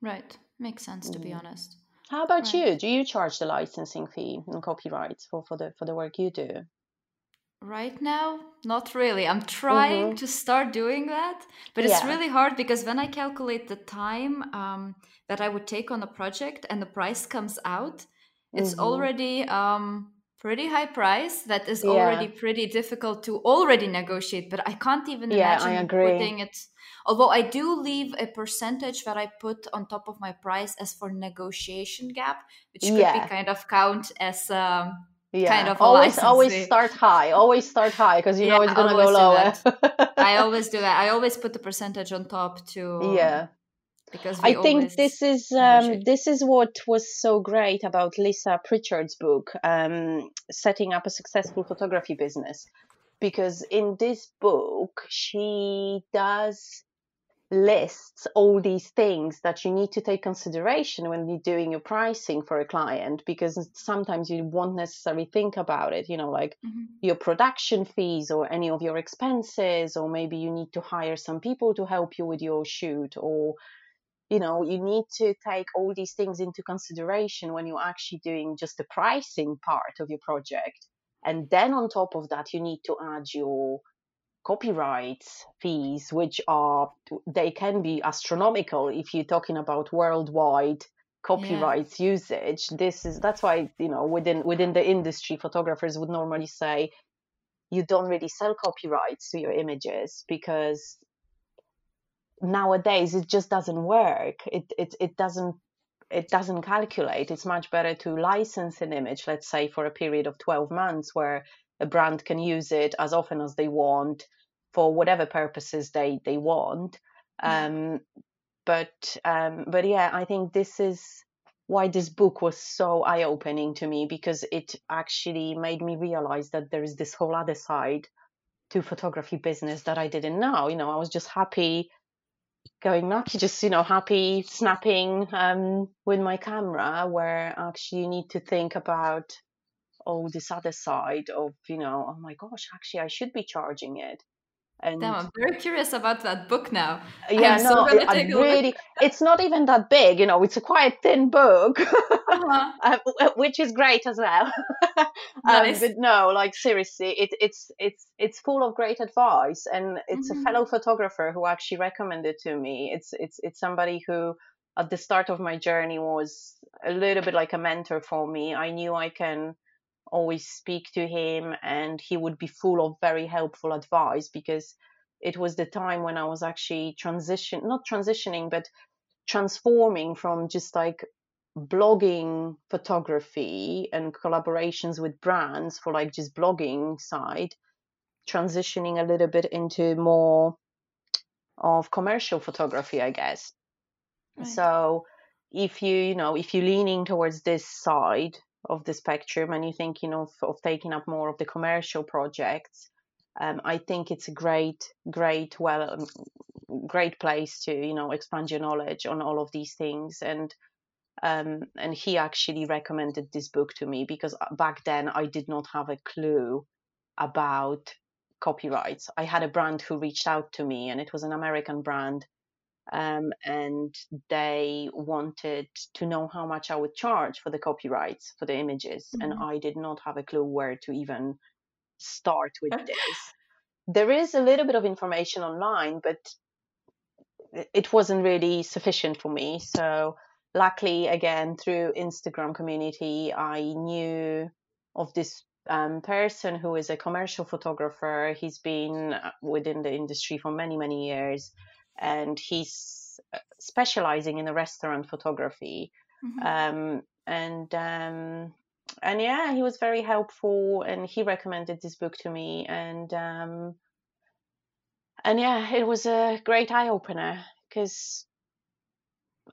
Right. Makes sense to be mm. honest. How about right. you? Do you charge the licensing fee and copyrights for, for the for the work you do? Right now, not really. I'm trying mm-hmm. to start doing that, but it's yeah. really hard because when I calculate the time um, that I would take on a project and the price comes out, it's mm-hmm. already um, pretty high price that is yeah. already pretty difficult to already negotiate. But I can't even yeah, imagine putting it. Although I do leave a percentage that I put on top of my price as for negotiation gap, which could be kind of count as. Um, yeah. kind of always always start high. Always start high because you yeah, know it's gonna go lower. i always do that. I always put the percentage on top to yeah. because i think this is um, this is what was so great about lisa pritchard's book um, setting up a successful photography business. Because in this book she does lists all these things that you need to take consideration when you're doing your pricing for a client because sometimes you won't necessarily think about it you know like mm-hmm. your production fees or any of your expenses or maybe you need to hire some people to help you with your shoot or you know you need to take all these things into consideration when you're actually doing just the pricing part of your project and then on top of that you need to add your copyright fees, which are they can be astronomical if you're talking about worldwide copyright yeah. usage. This is that's why you know within within the industry, photographers would normally say you don't really sell copyrights to your images because nowadays it just doesn't work. It it it doesn't it doesn't calculate. It's much better to license an image, let's say for a period of 12 months, where a brand can use it as often as they want for whatever purposes they they want um, but um, but yeah i think this is why this book was so eye opening to me because it actually made me realize that there is this whole other side to photography business that I didn't know. You know, I was just happy going lucky, just you know, happy snapping um, with my camera. Where actually you need to think about oh this other side of you know oh my gosh actually i should be charging it and Damn, I'm very curious about that book now. Yeah, no, so I really, it's not even that big, you know, it's a quite thin book, uh-huh. uh, which is great as well. um, nice. But no, like seriously, it, it's it's it's full of great advice, and it's mm-hmm. a fellow photographer who actually recommended to me. It's it's it's somebody who at the start of my journey was a little bit like a mentor for me. I knew I can always speak to him and he would be full of very helpful advice because it was the time when I was actually transition not transitioning but transforming from just like blogging photography and collaborations with brands for like just blogging side transitioning a little bit into more of commercial photography I guess right. so if you you know if you're leaning towards this side of the spectrum and you're thinking of, of taking up more of the commercial projects, um, I think it's a great, great, well, um, great place to you know expand your knowledge on all of these things. And Um, and he actually recommended this book to me because uh, back then I did not have a clue about copyrights. I had a brand who reached out to me, and it was an American brand. Um, and they wanted to know how much I would charge for the copyrights for the images, mm-hmm. and I did not have a clue where to even start with this. There is a little bit of information online, but it wasn't really sufficient for me. So luckily, again, through Instagram community, I knew of this um, person who is a commercial photographer. He's been uh, within the industry for many, many years, and he's uh, specializing in the restaurant photography. Mm-hmm. Um, and um, and yeah, he was very helpful, and he recommended this book to me, and um, and yeah, it was a great eye opener because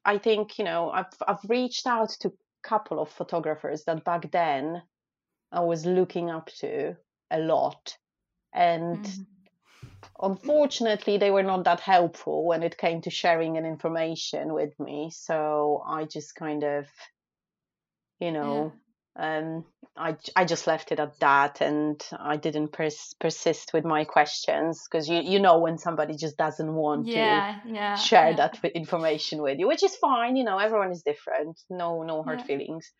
I think you know I've I've reached out to a couple of photographers that back then I was looking up to a lot, and mm. Unfortunately they were not that helpful when it came to sharing an information with me. So I just kind of, you know, um, I, I just left it at that and I didn't pers- persist with my questions because you, you know when somebody just doesn't want yeah, to yeah, share yeah. that information with you, which is fine. You know, everyone is different. No, no hard feelings.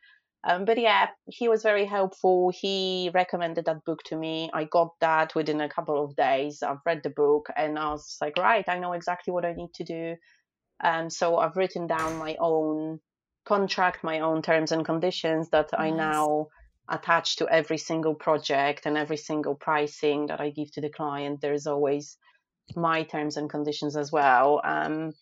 Um, but yeah, he was very helpful. He recommended that book to me. I got that within a couple of days. I've read the book and I was like, right, I know exactly what I need to do. Um, so I've written down my own contract, my own terms and conditions that I now attach to every single project and every single pricing that I give to the client. There's always my terms and conditions as well. Um,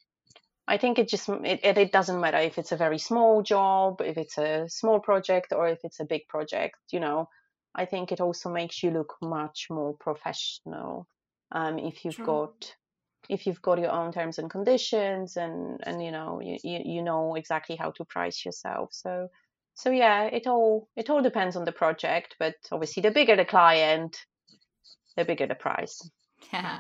I think it just it, it doesn't matter if it's a very small job, if it's a small project, or if it's a big project. You know, I think it also makes you look much more professional um, if you've True. got if you've got your own terms and conditions and and you know you, you, you know exactly how to price yourself so so yeah it all it all depends on the project but obviously the bigger the client the bigger the price yeah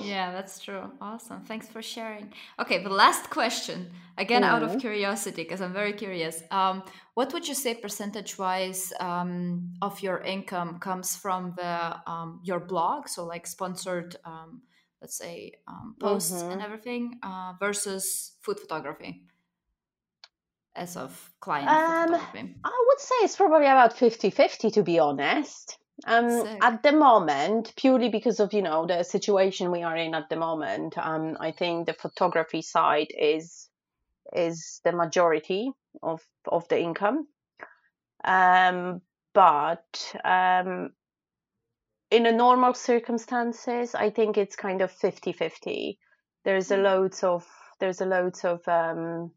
yeah that's true awesome thanks for sharing okay the last question again mm-hmm. out of mm-hmm. curiosity because i'm very curious um, what would you say percentage wise um, of your income comes from the um, your blog so like sponsored um, let's say um, posts mm-hmm. and everything uh, versus food photography as of client um, I would say it's probably about 50-50 to be honest. Um, at the moment, purely because of you know the situation we are in at the moment, um, I think the photography side is is the majority of of the income. Um, but um, in a normal circumstances, I think it's kind of 50-50. There's a mm. loads of there's a loads of um,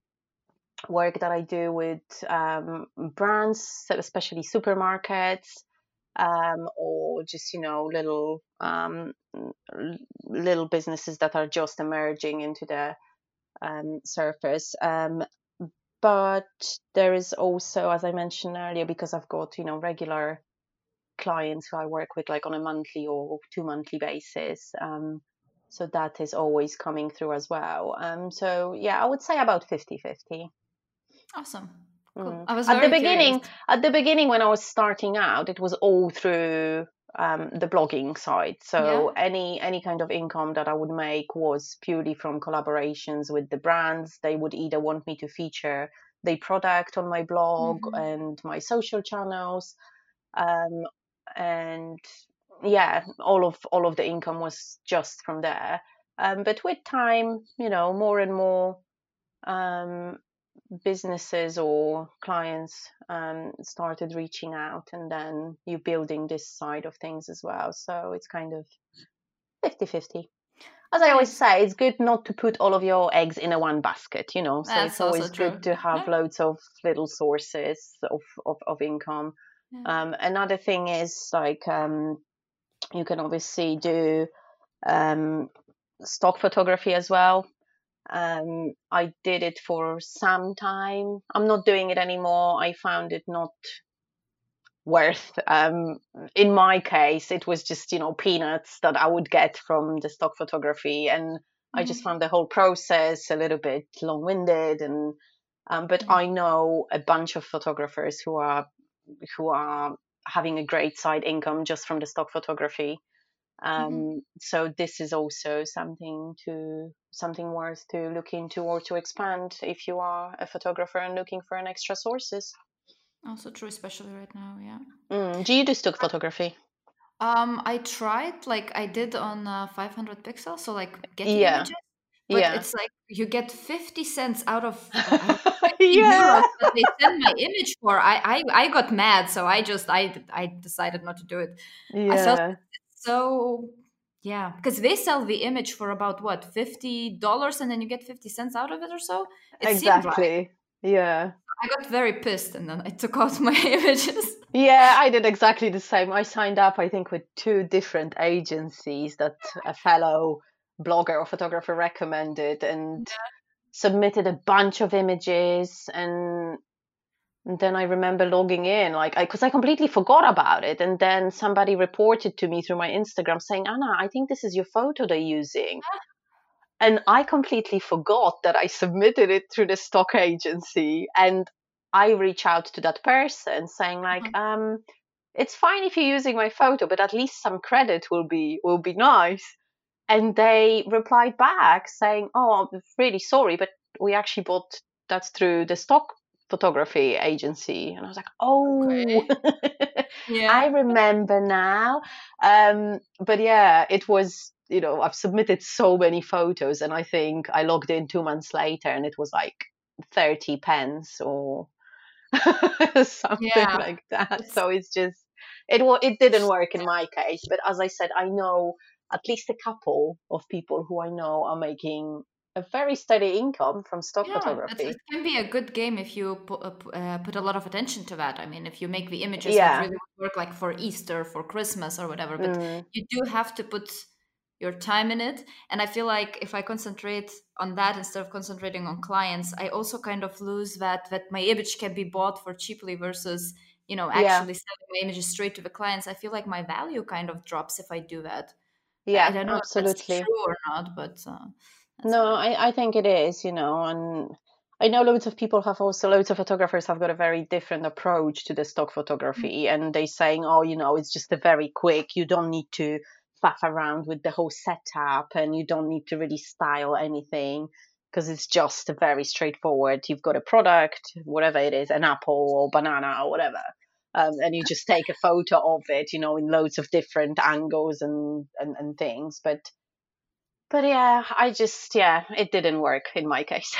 work that I do with um, brands, especially supermarkets, um, or just you know little um, little businesses that are just emerging into the um, surface. Um, but there is also, as I mentioned earlier, because I've got you know regular clients who I work with like on a monthly or two monthly basis. Um, so that is always coming through as well. Um, so yeah, I would say about 50 50. Awesome. Cool. Mm. I was at the beginning. Curious. At the beginning, when I was starting out, it was all through um, the blogging side. So yeah. any any kind of income that I would make was purely from collaborations with the brands. They would either want me to feature their product on my blog mm-hmm. and my social channels, um, and yeah, all of all of the income was just from there. Um, but with time, you know, more and more um, businesses or clients um, started reaching out, and then you building this side of things as well. So it's kind of 50 50 as I always say, it's good not to put all of your eggs in a one basket, you know. So That's it's always good to have yeah. loads of little sources of, of, of income. Um, another thing is like um, you can obviously do um, stock photography as well. Um, I did it for some time. I'm not doing it anymore. I found it not worth. Um, in my case, it was just you know peanuts that I would get from the stock photography, and mm-hmm. I just mm-hmm. found the whole process a little bit long-winded and Um, but I know a bunch of photographers who are who are having a great side income just from the stock photography. Um, mm-hmm. So this is also something to something worth to look into or to expand if you are a photographer and looking for an extra sources. Also true, especially right now. Yeah. Mm. Do you do stock photography? Um, I tried, like I did on uh, 500 pixels, so like getting yeah. images, but yeah. it's like you get 50 cents out of uh, yeah. that they send my image for. I, I I got mad, so I just I I decided not to do it. Yeah. I felt so yeah, because they sell the image for about what fifty dollars, and then you get fifty cents out of it or so. It exactly. Yeah. I got very pissed, and then I took out my images. Yeah, I did exactly the same. I signed up, I think, with two different agencies that a fellow blogger or photographer recommended, and yeah. submitted a bunch of images and and then I remember logging in, like, because I, I, completely forgot about it. And then somebody reported to me through my Instagram saying, Anna, I think this is your photo they're using. And I completely forgot that I submitted it through the stock agency. And I reach out to that person saying, like, mm-hmm. um, it's fine if you're using my photo, but at least some credit will be will be nice. And they replied back saying, "Oh, I'm really sorry, but we actually bought that through the stock photography agency and i was like oh okay. yeah. i remember now um, but yeah it was you know i've submitted so many photos and i think i logged in two months later and it was like 30 pence or something yeah. like that so it's just it it didn't work in my case but as i said i know at least a couple of people who i know are making a very steady income from stock yeah, photography. It can be a good game if you put, uh, uh, put a lot of attention to that. I mean, if you make the images yeah. that really work, like for Easter, for Christmas, or whatever, but mm. you do have to put your time in it. And I feel like if I concentrate on that instead of concentrating on clients, I also kind of lose that that my image can be bought for cheaply versus you know actually yeah. selling my images straight to the clients. I feel like my value kind of drops if I do that. Yeah, I don't know absolutely. if that's true or not, but. Uh, no, I, I think it is, you know, and I know loads of people have also loads of photographers have got a very different approach to the stock mm. photography, mm-hmm. and they saying, oh, you know, it's just a very quick. You don't need to faff around with the whole setup, and you don't need to really style anything because it's just a very straightforward. You've got a product, whatever it is, an apple or banana or whatever. Um, and you just take a photo of it, you know, in loads of different angles and, and, and things. But but yeah, I just yeah, it didn't work in my case.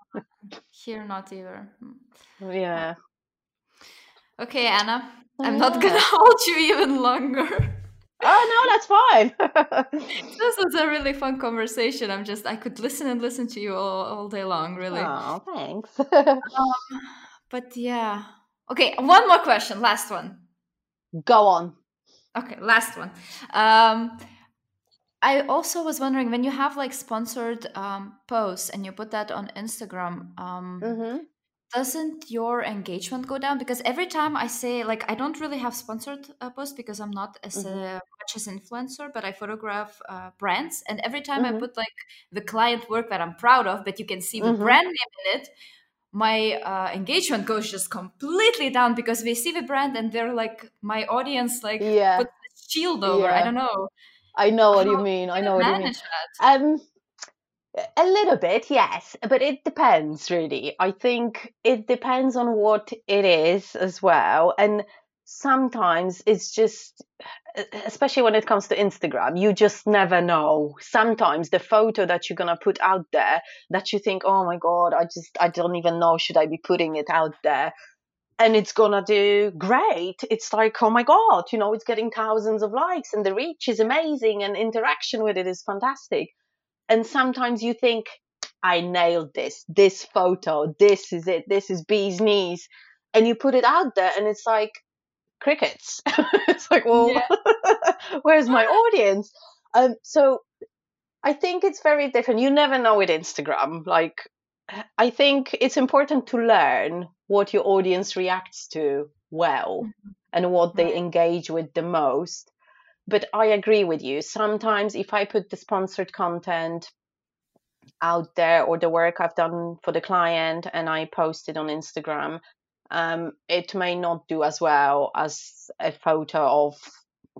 Here, not either. Yeah. Okay, Anna, I'm not gonna hold you even longer. Oh no, that's fine. this was a really fun conversation. I'm just I could listen and listen to you all, all day long, really. Oh, thanks. um, but yeah. Okay, one more question, last one. Go on. Okay, last one. Um I also was wondering when you have like sponsored um, posts and you put that on Instagram, um, mm-hmm. doesn't your engagement go down? Because every time I say like I don't really have sponsored uh, posts because I'm not as mm-hmm. uh, much as influencer, but I photograph uh, brands, and every time mm-hmm. I put like the client work that I'm proud of, but you can see the mm-hmm. brand name in it. My uh, engagement goes just completely down because they see the brand and they're like, my audience like yeah. put shield over. Yeah. I don't know. I know what you mean. I know what you mean. Um, a little bit, yes, but it depends really. I think it depends on what it is as well, and sometimes it's just especially when it comes to Instagram, you just never know. Sometimes the photo that you're gonna put out there that you think, oh my god, I just I don't even know should I be putting it out there and it's gonna do great. It's like, oh my God, you know, it's getting thousands of likes and the reach is amazing and interaction with it is fantastic. And sometimes you think, I nailed this, this photo, this is it, this is bee's knees. And you put it out there and it's like crickets. it's like, well, yeah. where's my audience? Um, so I think it's very different. You never know with Instagram. Like, I think it's important to learn what your audience reacts to well mm-hmm. and what they engage with the most. But I agree with you. Sometimes if I put the sponsored content, out there or the work I've done for the client and I post it on Instagram, um, it may not do as well as a photo of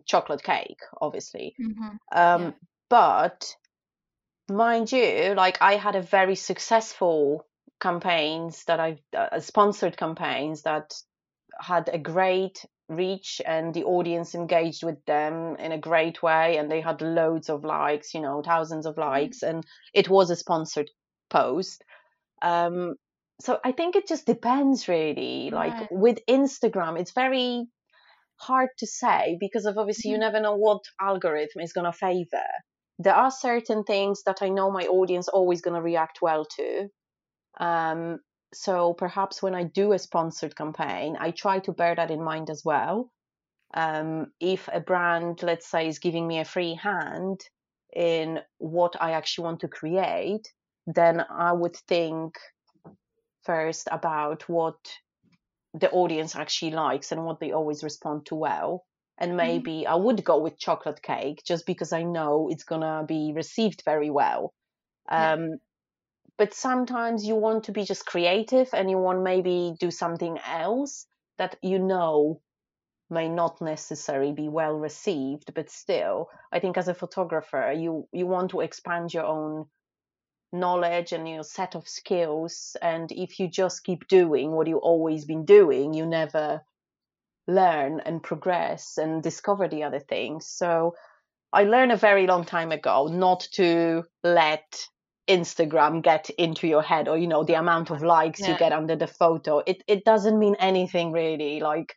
chocolate cake, obviously. Mm-hmm. Um, yeah. But mind you, like I had a very successful campaigns that I've uh, sponsored campaigns that had a great reach and the audience engaged with them in a great way and they had loads of likes you know thousands of mm-hmm. likes and it was a sponsored post um so i think it just depends really like right. with instagram it's very hard to say because of obviously mm-hmm. you never know what algorithm is going to favor there are certain things that i know my audience always going to react well to um so perhaps when I do a sponsored campaign, I try to bear that in mind as well. Um, if a brand, let's say, is giving me a free hand in what I actually want to create, then I would think first about what the audience actually likes and what they always respond to well. And mm-hmm. maybe mm-hmm. I would go with chocolate cake just because I know it's gonna be received very well. Um, yeah but sometimes you want to be just creative and you want maybe do something else that you know may not necessarily be well received but still i think as a photographer you you want to expand your own knowledge and your set of skills and if you just keep doing what you've always been doing you never learn and progress and discover the other things. So i learned a very long time ago not to let Instagram get into your head or you know the amount of likes yeah. you get under the photo. It it doesn't mean anything really. Like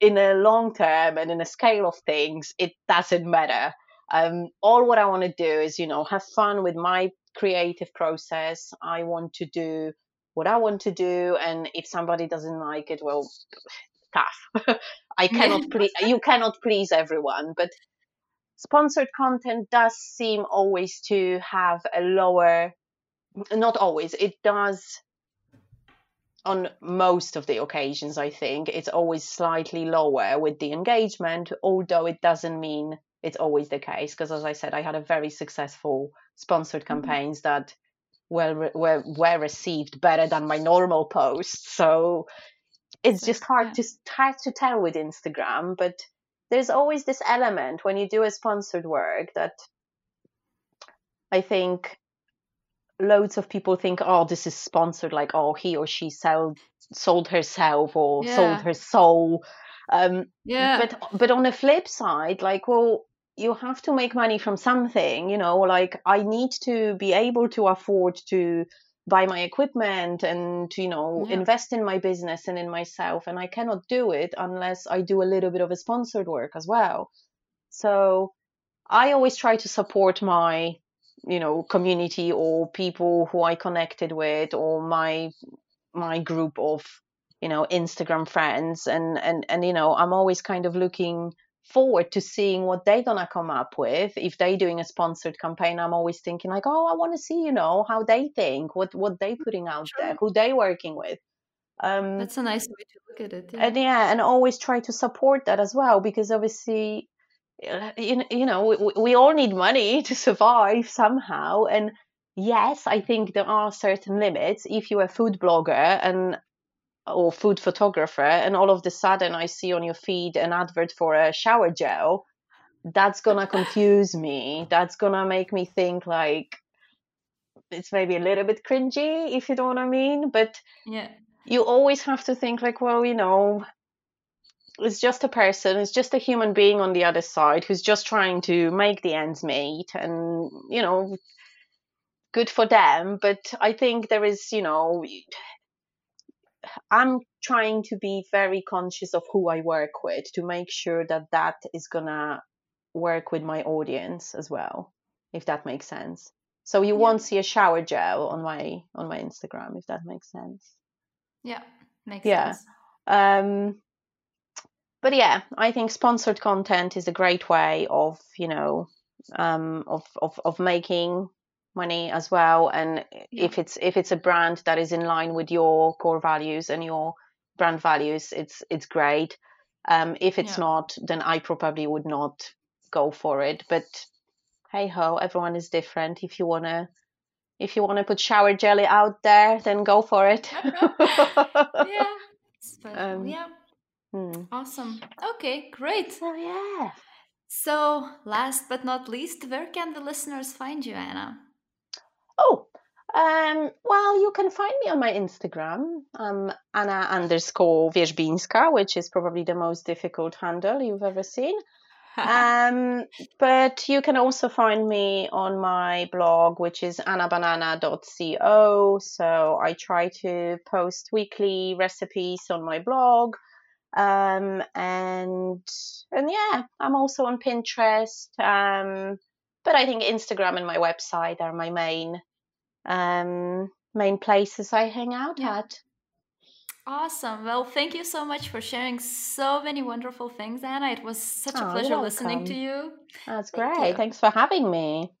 in a long term and in a scale of things it doesn't matter. Um all what I want to do is you know have fun with my creative process. I want to do what I want to do and if somebody doesn't like it well tough I cannot please you cannot please everyone but sponsored content does seem always to have a lower not always it does on most of the occasions i think. It's always slightly lower with the engagement although it doesn't mean it's always the case because as i said i had a very successful sponsored mm-hmm. campaigns that were, were were received better than my normal posts. So it's just hard to hard to tell with instagram but there's always this element when you do a sponsored work that I think loads of people think, oh, this is sponsored, like, oh, he or she sold sold herself or yeah. sold her soul. Um, yeah. But but on the flip side, like, well, you have to make money from something, you know. Like, I need to be able to afford to buy my equipment and to, you know yeah. invest in my business and in myself and i cannot do it unless i do a little bit of a sponsored work as well so i always try to support my you know community or people who i connected with or my my group of you know instagram friends and and and you know i'm always kind of looking forward to seeing what they're gonna come up with if they're doing a sponsored campaign i'm always thinking like oh i want to see you know how they think what what they putting out sure. there who they working with um that's a nice way to look at it yeah. and yeah and always try to support that as well because obviously uh, you, you know we, we all need money to survive somehow and yes i think there are certain limits if you're a food blogger and or food photographer and all of the sudden I see on your feed an advert for a shower gel, that's gonna confuse me. That's gonna make me think like it's maybe a little bit cringy, if you know what I mean. But yeah, you always have to think like, well, you know, it's just a person, it's just a human being on the other side who's just trying to make the ends meet, and you know, good for them. But I think there is, you know I'm trying to be very conscious of who I work with to make sure that that is gonna work with my audience as well, if that makes sense. So you yeah. won't see a shower gel on my on my Instagram, if that makes sense. Yeah, makes yeah. sense. Um, but yeah, I think sponsored content is a great way of you know um, of, of of making money as well and yeah. if it's if it's a brand that is in line with your core values and your brand values it's it's great um, if it's yeah. not then i probably would not go for it but hey ho everyone is different if you want to if you want to put shower jelly out there, then go for it. yeah. Um, yeah. Hmm. Awesome. Okay, great. Oh, yeah. So, last but not least, where can the listeners find you, Anna? Oh, um, well, you can find me on my Instagram, um, Anna underscore Wierzbińska, which is probably the most difficult handle you've ever seen. um, but you can also find me on my blog, which is annabanana.co. So I try to post weekly recipes on my blog. Um, and and yeah, I'm also on Pinterest. Um, but I think Instagram and my website are my main um, main places I hang out yeah. at. Awesome. Well, thank you so much for sharing so many wonderful things, Anna. It was such a oh, pleasure listening to you. That's great. Thanks for having me.